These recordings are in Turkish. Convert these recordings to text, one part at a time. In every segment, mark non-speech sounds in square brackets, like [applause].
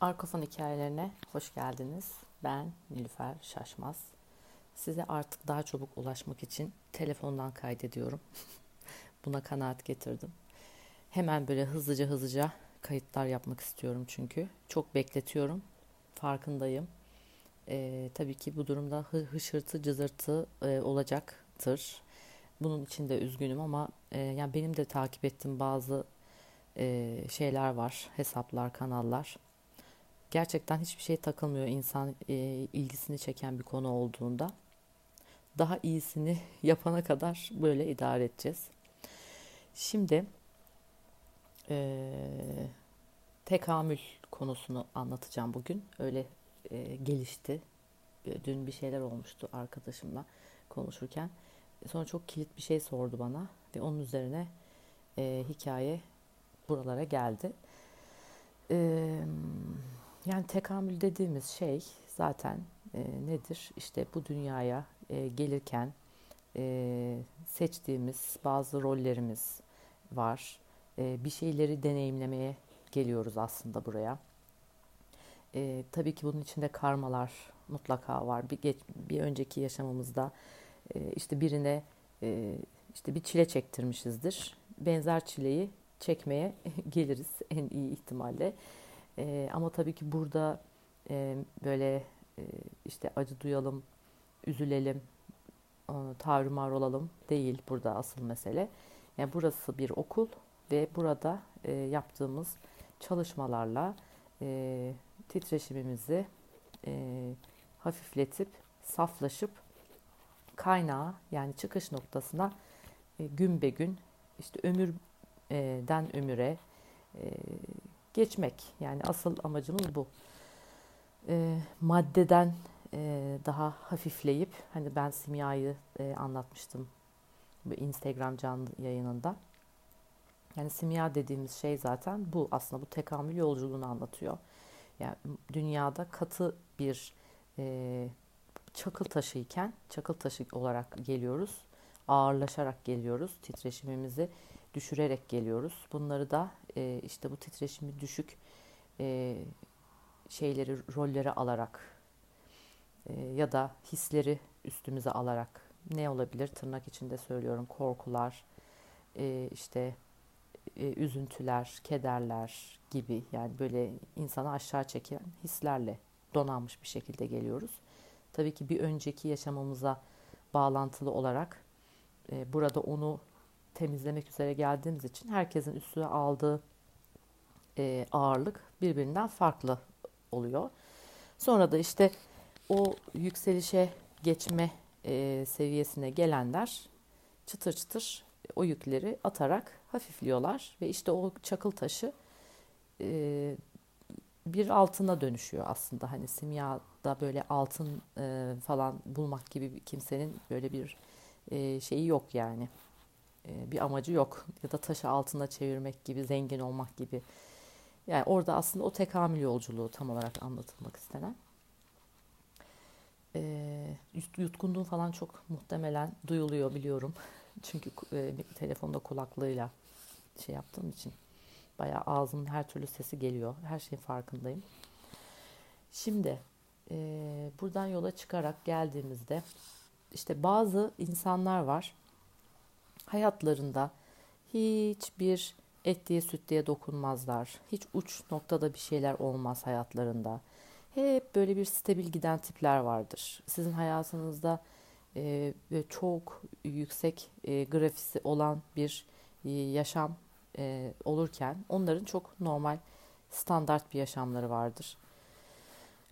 Arkofon hikayelerine hoş geldiniz. Ben Nilüfer Şaşmaz. Size artık daha çabuk ulaşmak için telefondan kaydediyorum. [laughs] Buna kanaat getirdim. Hemen böyle hızlıca hızlıca kayıtlar yapmak istiyorum çünkü. Çok bekletiyorum. Farkındayım. Ee, tabii ki bu durumda hı hışırtı cızırtı e, olacaktır. Bunun için de üzgünüm ama e, yani benim de takip ettiğim bazı e, şeyler var, hesaplar, kanallar gerçekten hiçbir şey takılmıyor insan e, ilgisini çeken bir konu olduğunda. Daha iyisini [laughs] yapana kadar böyle idare edeceğiz. Şimdi e, tekamül konusunu anlatacağım bugün. Öyle e, gelişti. E, dün bir şeyler olmuştu arkadaşımla konuşurken. Sonra çok kilit bir şey sordu bana ve onun üzerine e, hikaye buralara geldi. Eee yani tekamül dediğimiz şey zaten e, nedir? İşte bu dünyaya e, gelirken e, seçtiğimiz bazı rollerimiz var. E, bir şeyleri deneyimlemeye geliyoruz aslında buraya. E, tabii ki bunun içinde karmalar mutlaka var. Bir, geç, bir önceki yaşamımızda e, işte birine e, işte bir çile çektirmişizdir. Benzer çileyi çekmeye [laughs] geliriz en iyi ihtimalle. E, ama tabii ki burada e, böyle e, işte acı duyalım, üzülelim, e, tarumar olalım değil burada asıl mesele. Yani burası bir okul ve burada e, yaptığımız çalışmalarla e, titreşimimizi e, hafifletip saflaşıp kaynağa yani çıkış noktasına e, gün be gün işte ömürden ömüre e, geçmek. Yani asıl amacımız bu. E, maddeden e, daha hafifleyip hani ben simyayı e, anlatmıştım bu Instagram canlı yayınında. Yani simya dediğimiz şey zaten bu aslında bu tekamül yolculuğunu anlatıyor. Yani dünyada katı bir e, çakıl taşı iken çakıl taşı olarak geliyoruz. Ağırlaşarak geliyoruz. Titreşimimizi düşürerek geliyoruz. Bunları da e, işte bu titreşimi düşük e, şeyleri, rolleri alarak e, ya da hisleri üstümüze alarak ne olabilir tırnak içinde söylüyorum korkular, e, işte e, üzüntüler, kederler gibi yani böyle insanı aşağı çeken hislerle donanmış bir şekilde geliyoruz. Tabii ki bir önceki yaşamımıza bağlantılı olarak e, burada onu temizlemek üzere geldiğimiz için herkesin üstüne aldığı e, ağırlık birbirinden farklı oluyor. Sonra da işte o yükselişe geçme e, seviyesine gelenler çıtır çıtır o yükleri atarak hafifliyorlar ve işte o çakıl taşı e, bir altına dönüşüyor aslında. Hani simyada böyle altın e, falan bulmak gibi kimsenin böyle bir e, şeyi yok yani. E, bir amacı yok. Ya da taşı altına çevirmek gibi, zengin olmak gibi. Yani orada aslında o tekamül yolculuğu tam olarak anlatılmak istenen. E, falan çok muhtemelen duyuluyor biliyorum. [laughs] Çünkü e, telefonda kulaklığıyla şey yaptığım için bayağı ağzımın her türlü sesi geliyor. Her şeyin farkındayım. Şimdi e, buradan yola çıkarak geldiğimizde işte bazı insanlar var hayatlarında hiçbir etliye sütlüye dokunmazlar. Hiç uç noktada bir şeyler olmaz hayatlarında. Hep böyle bir stabil giden tipler vardır. Sizin hayatınızda e, çok yüksek e, grafisi olan bir e, yaşam e, olurken onların çok normal standart bir yaşamları vardır.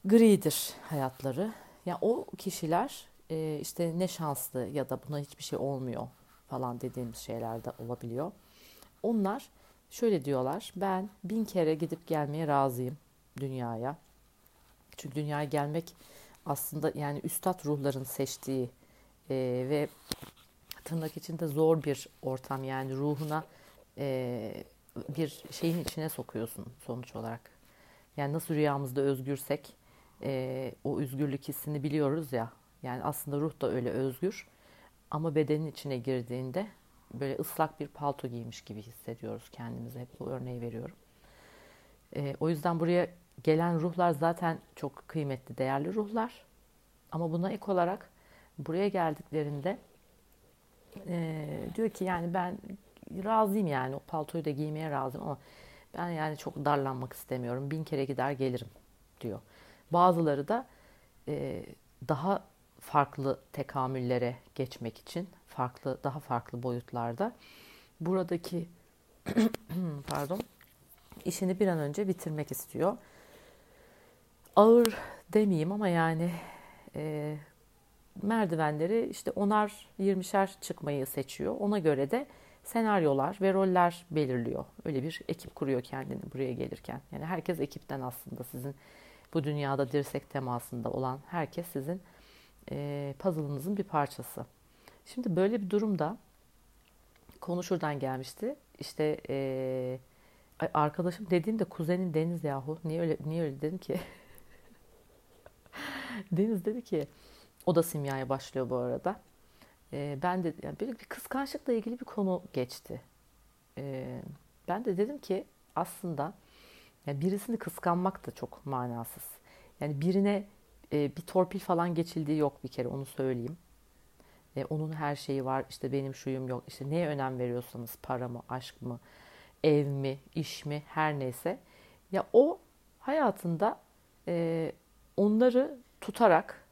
Gridir hayatları. Ya yani o kişiler e, işte ne şanslı ya da buna hiçbir şey olmuyor falan dediğimiz şeyler de olabiliyor. Onlar şöyle diyorlar. Ben bin kere gidip gelmeye razıyım dünyaya. Çünkü dünyaya gelmek aslında yani üstad ruhların seçtiği e, ve tırnak içinde zor bir ortam yani ruhuna e, bir şeyin içine sokuyorsun sonuç olarak. Yani nasıl rüyamızda özgürsek e, o özgürlük hissini biliyoruz ya. Yani aslında ruh da öyle özgür. Ama bedenin içine girdiğinde böyle ıslak bir palto giymiş gibi hissediyoruz kendimizi. Hep bu örneği veriyorum. E, o yüzden buraya gelen ruhlar zaten çok kıymetli, değerli ruhlar. Ama buna ek olarak buraya geldiklerinde e, diyor ki yani ben razıyım yani o paltoyu da giymeye razıyım ama ben yani çok darlanmak istemiyorum. Bin kere gider gelirim diyor. Bazıları da e, daha farklı tekamüllere geçmek için farklı daha farklı boyutlarda buradaki [clears throat] pardon işini bir an önce bitirmek istiyor. Ağır demeyeyim ama yani e, merdivenleri işte onar yirmişer çıkmayı seçiyor. Ona göre de senaryolar ve roller belirliyor. Öyle bir ekip kuruyor kendini buraya gelirken. Yani herkes ekipten aslında sizin bu dünyada dirsek temasında olan herkes sizin e, puzzle'ınızın bir parçası. Şimdi böyle bir durumda konu şuradan gelmişti. İşte e, arkadaşım dediğimde kuzenin Deniz yahu. Niye öyle niye öyle dedim ki? [laughs] Deniz dedi ki o da simyaya başlıyor bu arada. E, ben de yani böyle bir kıskançlıkla ilgili bir konu geçti. E, ben de dedim ki aslında yani birisini kıskanmak da çok manasız. Yani birine e, bir torpil falan geçildiği yok bir kere onu söyleyeyim. E, onun her şeyi var işte benim şuyum yok. İşte neye önem veriyorsanız para mı, aşk mı, ev mi, iş mi her neyse. Ya o hayatında e, onları tutarak,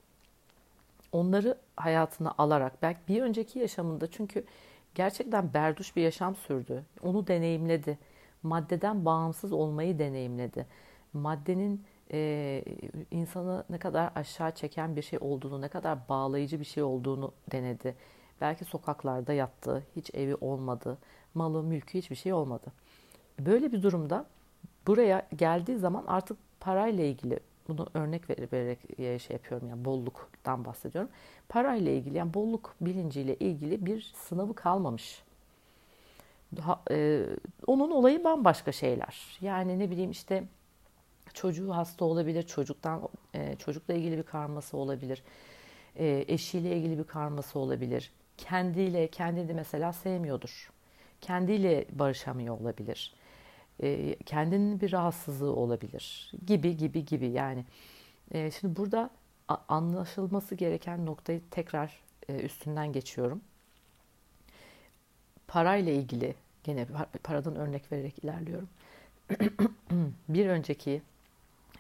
onları hayatına alarak belki bir önceki yaşamında çünkü gerçekten berduş bir yaşam sürdü. Onu deneyimledi. Maddeden bağımsız olmayı deneyimledi. Maddenin e, insanı ne kadar aşağı çeken bir şey olduğunu, ne kadar bağlayıcı bir şey olduğunu denedi. Belki sokaklarda yattı, hiç evi olmadı, malı, mülkü hiçbir şey olmadı. Böyle bir durumda buraya geldiği zaman artık parayla ilgili bunu örnek vererek şey yapıyorum yani bolluktan bahsediyorum. Parayla ilgili yani bolluk bilinciyle ilgili bir sınavı kalmamış. Daha, e, onun olayı bambaşka şeyler. Yani ne bileyim işte çocuğu hasta olabilir, çocuktan e, çocukla ilgili bir karması olabilir, e, eşiyle ilgili bir karması olabilir. Kendiyle, kendini mesela sevmiyordur. Kendiyle barışamıyor olabilir. E, kendinin bir rahatsızlığı olabilir gibi gibi gibi yani. E, şimdi burada anlaşılması gereken noktayı tekrar e, üstünden geçiyorum. Parayla ilgili gene paradan örnek vererek ilerliyorum. [clears throat] bir önceki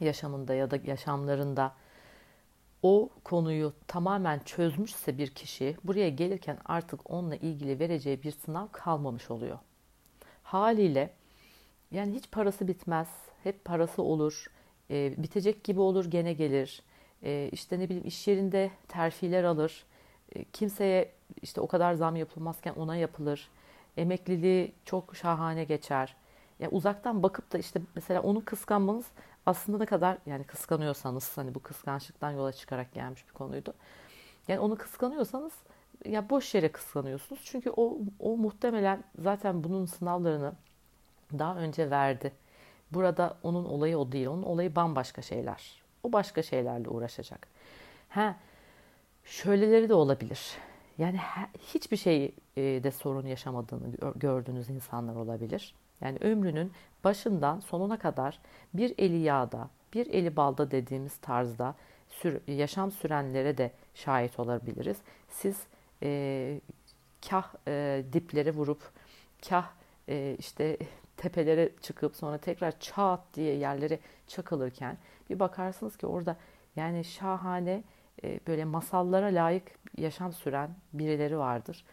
yaşamında ya da yaşamlarında o konuyu tamamen çözmüşse bir kişi buraya gelirken artık onunla ilgili vereceği bir sınav kalmamış oluyor. Haliyle yani hiç parası bitmez, hep parası olur, e, bitecek gibi olur gene gelir. E, işte ne bileyim iş yerinde terfiler alır, e, kimseye işte o kadar zam yapılmazken ona yapılır. Emekliliği çok şahane geçer. Yani uzaktan bakıp da işte mesela onu kıskanmanız aslında ne kadar yani kıskanıyorsanız hani bu kıskançlıktan yola çıkarak gelmiş bir konuydu. Yani onu kıskanıyorsanız ya boş yere kıskanıyorsunuz. Çünkü o, o muhtemelen zaten bunun sınavlarını daha önce verdi. Burada onun olayı o değil. Onun olayı bambaşka şeyler. O başka şeylerle uğraşacak. Ha, şöyleleri de olabilir. Yani hiçbir şey de sorun yaşamadığını gördüğünüz insanlar olabilir. Yani ömrünün başından sonuna kadar bir eli yağda, bir eli balda dediğimiz tarzda sür, yaşam sürenlere de şahit olabiliriz. Siz e, kah e, diplere vurup, kah e, işte [laughs] tepelere çıkıp sonra tekrar çat diye yerlere çakılırken bir bakarsınız ki orada yani şahane e, böyle masallara layık yaşam süren birileri vardır.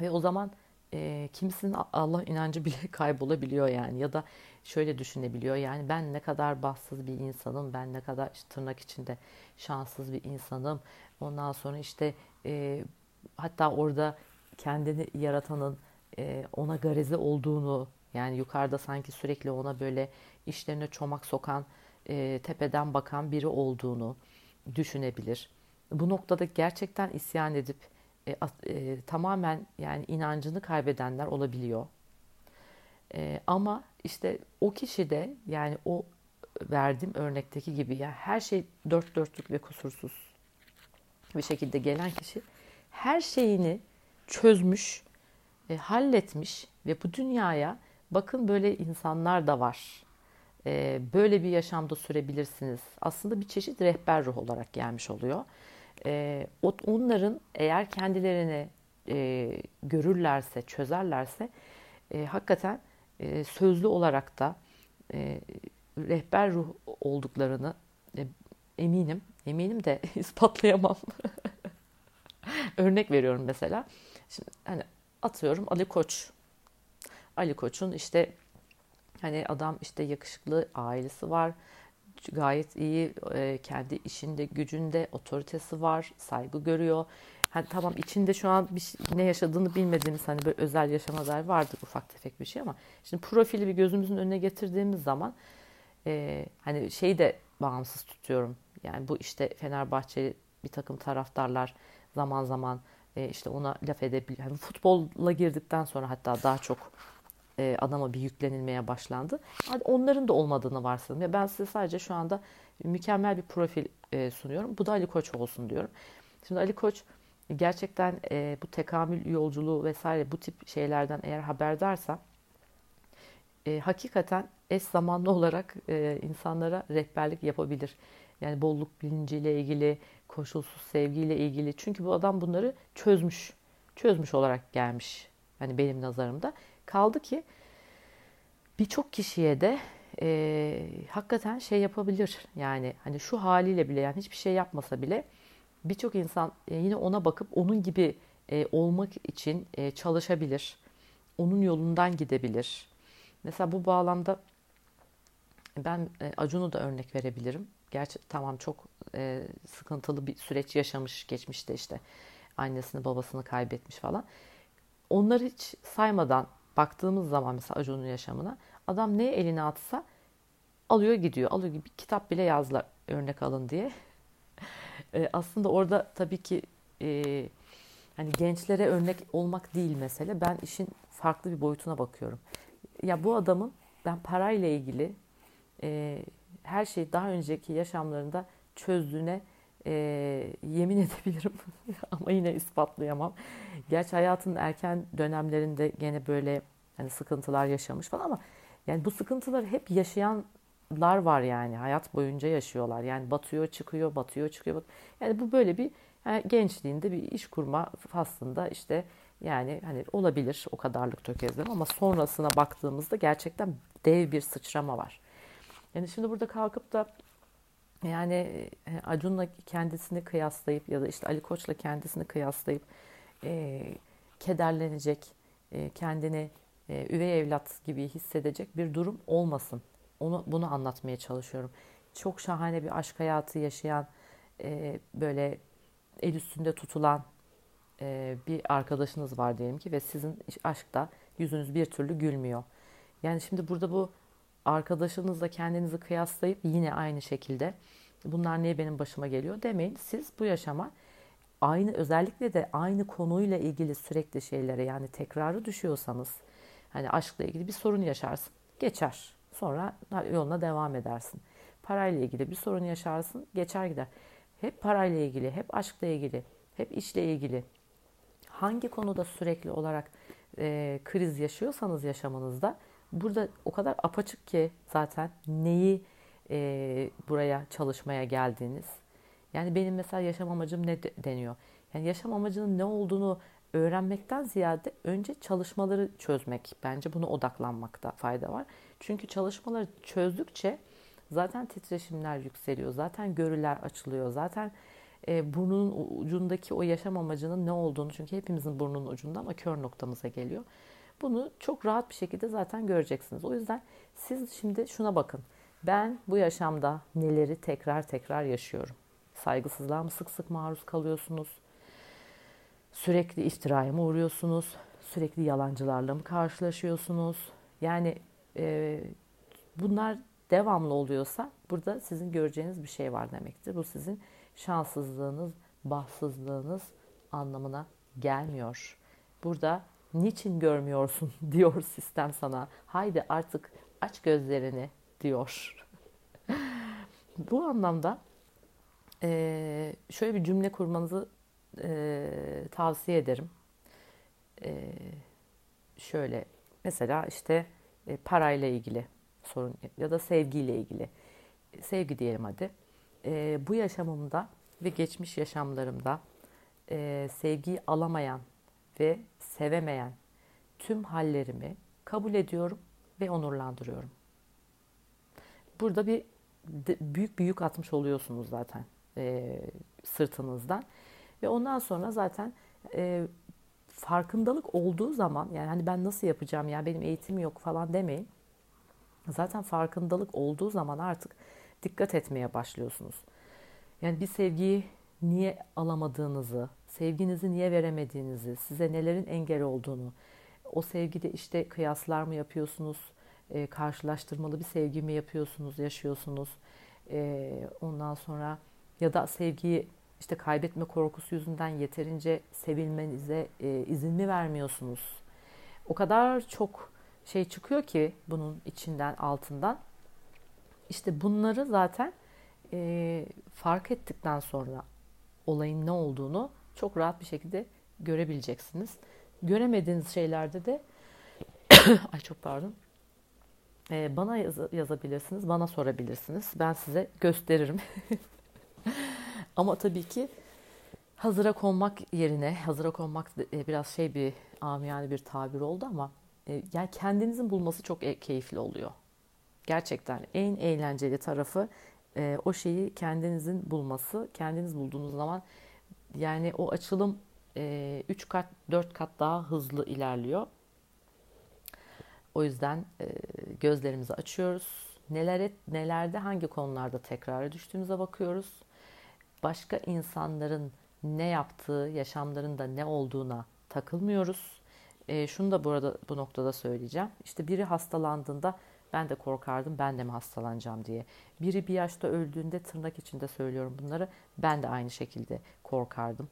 Ve o zaman e, kimisinin Allah inancı bile [laughs] kaybolabiliyor yani ya da şöyle düşünebiliyor yani ben ne kadar bahtsız bir insanım ben ne kadar işte tırnak içinde şanssız bir insanım ondan sonra işte e, hatta orada kendini yaratanın e, ona garezi olduğunu yani yukarıda sanki sürekli ona böyle işlerine çomak sokan e, tepeden bakan biri olduğunu düşünebilir. Bu noktada gerçekten isyan edip e, e, tamamen yani inancını kaybedenler olabiliyor. E, ama işte o kişi de yani o verdiğim örnekteki gibi ya her şey dört dörtlük ve kusursuz bir şekilde gelen kişi her şeyini çözmüş, e, halletmiş ve bu dünyaya bakın böyle insanlar da var e, böyle bir yaşamda sürebilirsiniz. Aslında bir çeşit rehber ruh olarak gelmiş oluyor. E, onların eğer kendilerini e, görürlerse, çözerlerse e, hakikaten e, sözlü olarak da e, rehber ruh olduklarını e, eminim. Eminim de [laughs] ispatlayamam. [laughs] Örnek veriyorum mesela. Şimdi hani atıyorum Ali Koç. Ali Koç'un işte hani adam işte yakışıklı ailesi var. Gayet iyi e, kendi işinde, gücünde otoritesi var, saygı görüyor. Hani tamam içinde şu an bir şey, ne yaşadığını bilmediğimiz hani böyle özel yaşama dair vardır ufak tefek bir şey ama şimdi profili bir gözümüzün önüne getirdiğimiz zaman e, hani şeyi de bağımsız tutuyorum. Yani bu işte Fenerbahçe bir takım taraftarlar zaman zaman e, işte ona laf edebiliyor. Yani futbolla girdikten sonra hatta daha çok e, adama bir yüklenilmeye başlandı. Hadi onların da olmadığını varsayalım. Ya ben size sadece şu anda mükemmel bir profil e, sunuyorum. Bu da Ali Koç olsun diyorum. Şimdi Ali Koç gerçekten e, bu tekamül yolculuğu vesaire bu tip şeylerden eğer haberdarsa hakikaten eş zamanlı olarak insanlara rehberlik yapabilir. Yani bolluk bilinciyle ilgili, koşulsuz sevgiyle ilgili. Çünkü bu adam bunları çözmüş. Çözmüş olarak gelmiş. Hani benim nazarımda. Kaldı ki birçok kişiye de e, hakikaten şey yapabilir. Yani hani şu haliyle bile yani hiçbir şey yapmasa bile birçok insan e, yine ona bakıp onun gibi e, olmak için e, çalışabilir. Onun yolundan gidebilir. Mesela bu bağlamda ben e, Acun'u da örnek verebilirim. Gerçi tamam çok e, sıkıntılı bir süreç yaşamış geçmişte işte annesini babasını kaybetmiş falan. Onları hiç saymadan baktığımız zaman mesela Acun'un yaşamına adam neye eline atsa alıyor gidiyor. Alıyor gibi kitap bile yazdılar örnek alın diye. [laughs] e, aslında orada tabii ki e, hani gençlere örnek olmak değil mesele. Ben işin farklı bir boyutuna bakıyorum. Ya bu adamın ben parayla ilgili e, her şeyi daha önceki yaşamlarında çözdüğüne e, yemin [laughs] edebilirim ama yine ispatlayamam. Gerçi hayatın erken dönemlerinde gene böyle hani sıkıntılar yaşamış falan ama yani bu sıkıntıları hep yaşayanlar var yani hayat boyunca yaşıyorlar. Yani batıyor çıkıyor batıyor çıkıyor. Batıyor. Yani bu böyle bir yani gençliğinde bir iş kurma faslında işte yani hani olabilir o kadarlık tökezleme ama sonrasına baktığımızda gerçekten dev bir sıçrama var. Yani şimdi burada kalkıp da yani e, Acun'la kendisini kıyaslayıp ya da işte Ali Koç'la kendisini kıyaslayıp e, kederlenecek, e, kendini e, üvey evlat gibi hissedecek bir durum olmasın. Onu bunu anlatmaya çalışıyorum. Çok şahane bir aşk hayatı yaşayan, e, böyle el üstünde tutulan e, bir arkadaşınız var diyelim ki ve sizin aşkta yüzünüz bir türlü gülmüyor. Yani şimdi burada bu arkadaşınızla kendinizi kıyaslayıp yine aynı şekilde bunlar niye benim başıma geliyor demeyin. Siz bu yaşama aynı özellikle de aynı konuyla ilgili sürekli şeylere yani tekrarı düşüyorsanız hani aşkla ilgili bir sorun yaşarsın geçer. Sonra yoluna devam edersin. Parayla ilgili bir sorun yaşarsın geçer gider. Hep parayla ilgili, hep aşkla ilgili, hep işle ilgili. Hangi konuda sürekli olarak e, kriz yaşıyorsanız yaşamınızda burada o kadar apaçık ki zaten neyi e, buraya çalışmaya geldiğiniz. Yani benim mesela yaşam amacım ne deniyor? Yani yaşam amacının ne olduğunu öğrenmekten ziyade önce çalışmaları çözmek. Bence buna odaklanmakta fayda var. Çünkü çalışmaları çözdükçe zaten titreşimler yükseliyor. Zaten görüler açılıyor. Zaten e, burnunun ucundaki o yaşam amacının ne olduğunu çünkü hepimizin burnunun ucunda ama kör noktamıza geliyor. Bunu çok rahat bir şekilde zaten göreceksiniz. O yüzden siz şimdi şuna bakın. Ben bu yaşamda neleri tekrar tekrar yaşıyorum? Saygısızlığa mı sık sık maruz kalıyorsunuz? Sürekli iftiraya mı uğruyorsunuz? Sürekli yalancılarla mı karşılaşıyorsunuz? Yani e, bunlar devamlı oluyorsa burada sizin göreceğiniz bir şey var demektir. Bu sizin şanssızlığınız, bahtsızlığınız anlamına gelmiyor. Burada niçin görmüyorsun [laughs] diyor sistem sana. Haydi artık aç gözlerini diyor. [laughs] Bu anlamda e, şöyle bir cümle kurmanızı e, tavsiye ederim. E, şöyle mesela işte parayla ilgili sorun ya da sevgiyle ilgili. Sevgi diyelim hadi. Bu yaşamımda ve geçmiş yaşamlarımda sevgiyi alamayan ve sevemeyen tüm hallerimi kabul ediyorum ve onurlandırıyorum. Burada bir büyük bir yük atmış oluyorsunuz zaten e, sırtınızdan ve ondan sonra zaten e, farkındalık olduğu zaman yani hani ben nasıl yapacağım ya benim eğitim yok falan demeyin. Zaten farkındalık olduğu zaman artık dikkat etmeye başlıyorsunuz. Yani bir sevgiyi niye alamadığınızı, sevginizi niye veremediğinizi, size nelerin engel olduğunu, o sevgide işte kıyaslar mı yapıyorsunuz, e, karşılaştırmalı bir sevgi mi yapıyorsunuz, yaşıyorsunuz. E, ondan sonra ya da sevgiyi işte kaybetme korkusu yüzünden yeterince sevilmenize e, izin mi vermiyorsunuz? O kadar çok şey çıkıyor ki bunun içinden altından. İşte bunları zaten e, fark ettikten sonra olayın ne olduğunu çok rahat bir şekilde görebileceksiniz. Göremediğiniz şeylerde de [coughs] ay çok pardon. E, bana yaz- yazabilirsiniz, bana sorabilirsiniz. Ben size gösteririm. [laughs] Ama tabii ki hazıra konmak yerine, hazıra konmak e, biraz şey bir amiyane bir tabir oldu ama e, yani kendinizin bulması çok e, keyifli oluyor. Gerçekten en eğlenceli tarafı o şeyi kendinizin bulması. Kendiniz bulduğunuz zaman yani o açılım 3 kat 4 kat daha hızlı ilerliyor. O yüzden gözlerimizi açıyoruz. Neler nelerde hangi konularda tekrara düştüğümüze bakıyoruz başka insanların ne yaptığı, yaşamlarında ne olduğuna takılmıyoruz. E, şunu da burada bu noktada söyleyeceğim. İşte biri hastalandığında ben de korkardım ben de mi hastalanacağım diye. Biri bir yaşta öldüğünde tırnak içinde söylüyorum bunları. Ben de aynı şekilde korkardım.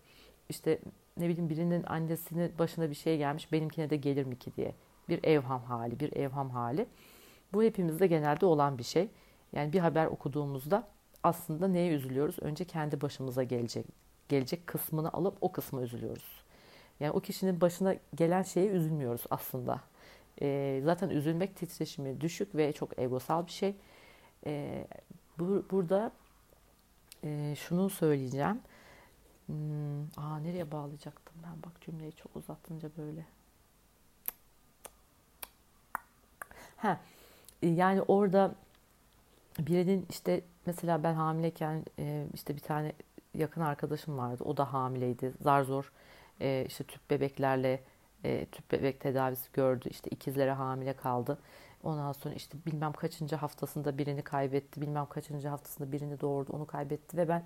İşte ne bileyim birinin annesinin başına bir şey gelmiş benimkine de gelir mi ki diye. Bir evham hali, bir evham hali. Bu hepimizde genelde olan bir şey. Yani bir haber okuduğumuzda aslında neye üzülüyoruz? Önce kendi başımıza gelecek gelecek kısmını alıp o kısmı üzülüyoruz. Yani o kişinin başına gelen şeye üzülmüyoruz aslında. E, zaten üzülmek titreşimi düşük ve çok egosal bir şey. E, bu, burada e, şunu söyleyeceğim. Hmm, aa nereye bağlayacaktım ben? Bak cümleyi çok uzattınca böyle. Ha, yani orada birinin işte mesela ben hamileyken e, işte bir tane yakın arkadaşım vardı. O da hamileydi. Zar zor e, işte tüp bebeklerle e, tüp bebek tedavisi gördü. İşte ikizlere hamile kaldı. Ondan sonra işte bilmem kaçıncı haftasında birini kaybetti. Bilmem kaçıncı haftasında birini doğurdu. Onu kaybetti ve ben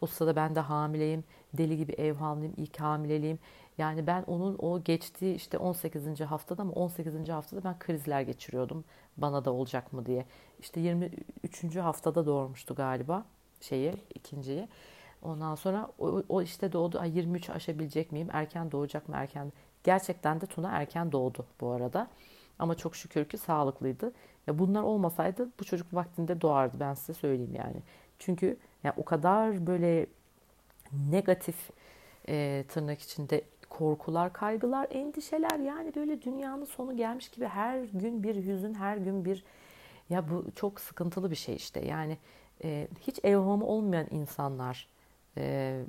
o sırada ben de hamileyim. Deli gibi ev hamileyim. ilk hamileliğim. Yani ben onun o geçtiği işte 18. haftada mı 18. haftada ben krizler geçiriyordum. Bana da olacak mı diye. İşte 23. haftada doğurmuştu galiba şeyi ikinciyi. Ondan sonra o, o işte doğdu. Ay 23 aşabilecek miyim? Erken doğacak mı? Erken. Gerçekten de Tuna erken doğdu bu arada. Ama çok şükür ki sağlıklıydı. Ya bunlar olmasaydı bu çocuk vaktinde doğardı ben size söyleyeyim yani. Çünkü yani o kadar böyle negatif e, tırnak içinde korkular, kaygılar, endişeler yani böyle dünyanın sonu gelmiş gibi her gün bir hüzün, her gün bir ya bu çok sıkıntılı bir şey işte. Yani e, hiç evhamı olmayan insanlar e,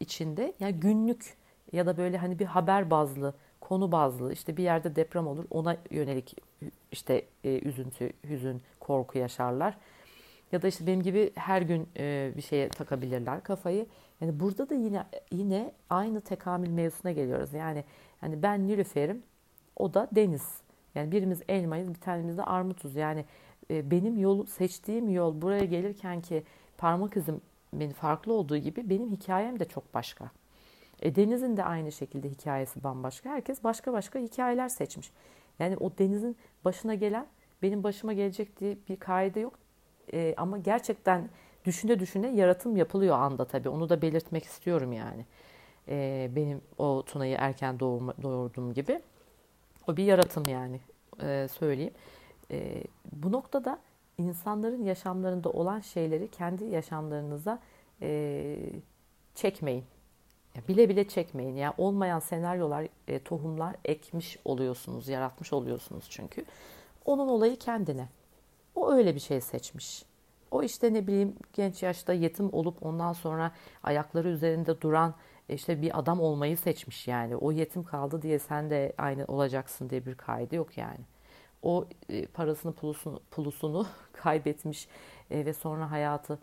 içinde ya günlük ya da böyle hani bir haber bazlı, konu bazlı işte bir yerde deprem olur ona yönelik işte e, üzüntü, hüzün, korku yaşarlar. Ya da işte benim gibi her gün e, bir şeye takabilirler kafayı. Yani burada da yine yine aynı tekamül mevzusuna geliyoruz. Yani hani ben Nilüfer'im, o da Deniz. Yani birimiz elmayız, bir tanemiz de armutuz. Yani e, benim yolu seçtiğim yol buraya gelirken ki parmak izim benim farklı olduğu gibi benim hikayem de çok başka. E, Deniz'in de aynı şekilde hikayesi bambaşka. Herkes başka başka hikayeler seçmiş. Yani o Deniz'in başına gelen benim başıma gelecek diye bir kaide yok. E, ama gerçekten düşüne düşüne yaratım yapılıyor anda tabii. Onu da belirtmek istiyorum yani. E, benim o Tuna'yı erken doğurma, doğurduğum gibi. O bir yaratım yani e, söyleyeyim. E, bu noktada insanların yaşamlarında olan şeyleri kendi yaşamlarınıza e, çekmeyin. Bile bile çekmeyin. Yani olmayan senaryolar, e, tohumlar ekmiş oluyorsunuz, yaratmış oluyorsunuz çünkü. Onun olayı kendine. O öyle bir şey seçmiş. O işte ne bileyim genç yaşta yetim olup ondan sonra ayakları üzerinde duran işte bir adam olmayı seçmiş yani. O yetim kaldı diye sen de aynı olacaksın diye bir kaydı yok yani. O e, parasını pulusunu, pulusunu [laughs] kaybetmiş e, ve sonra hayatı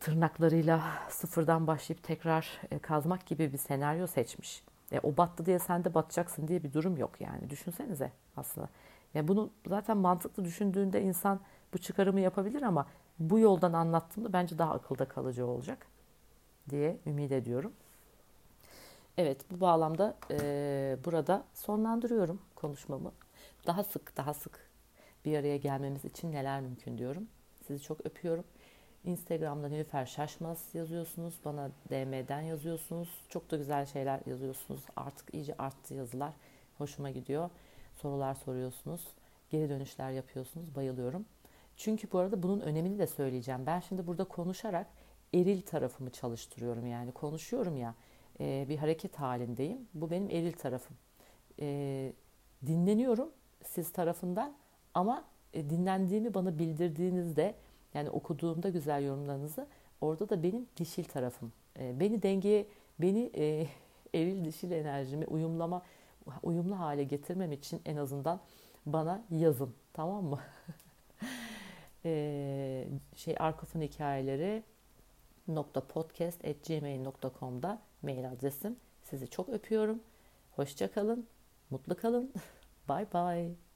tırnaklarıyla sıfırdan başlayıp tekrar e, kazmak gibi bir senaryo seçmiş. E, o battı diye sen de batacaksın diye bir durum yok yani. Düşünsenize aslında. Yani bunu zaten mantıklı düşündüğünde insan bu çıkarımı yapabilir ama bu yoldan anlattığımda bence daha akılda kalıcı olacak diye ümit ediyorum. Evet bu bağlamda e, burada sonlandırıyorum konuşmamı. Daha sık daha sık bir araya gelmemiz için neler mümkün diyorum. Sizi çok öpüyorum. Instagram'da Nilüfer Şaşmaz yazıyorsunuz. Bana DM'den yazıyorsunuz. Çok da güzel şeyler yazıyorsunuz. Artık iyice arttı yazılar. Hoşuma gidiyor. Sorular soruyorsunuz. Geri dönüşler yapıyorsunuz. Bayılıyorum. Çünkü bu arada bunun önemini de söyleyeceğim. Ben şimdi burada konuşarak eril tarafımı çalıştırıyorum. Yani konuşuyorum ya e, bir hareket halindeyim. Bu benim eril tarafım. E, dinleniyorum siz tarafından ama e, dinlendiğimi bana bildirdiğinizde yani okuduğumda güzel yorumlarınızı orada da benim dişil tarafım. E, beni dengeye, beni e, [laughs] eril dişil enerjimi uyumlama uyumlu hale getirmem için en azından bana yazın. Tamam mı? [laughs] e, şey Arkof'un hikayeleri podcast.gmail.com'da mail adresim. Sizi çok öpüyorum. Hoşça kalın. Mutlu kalın. [laughs] bye bye.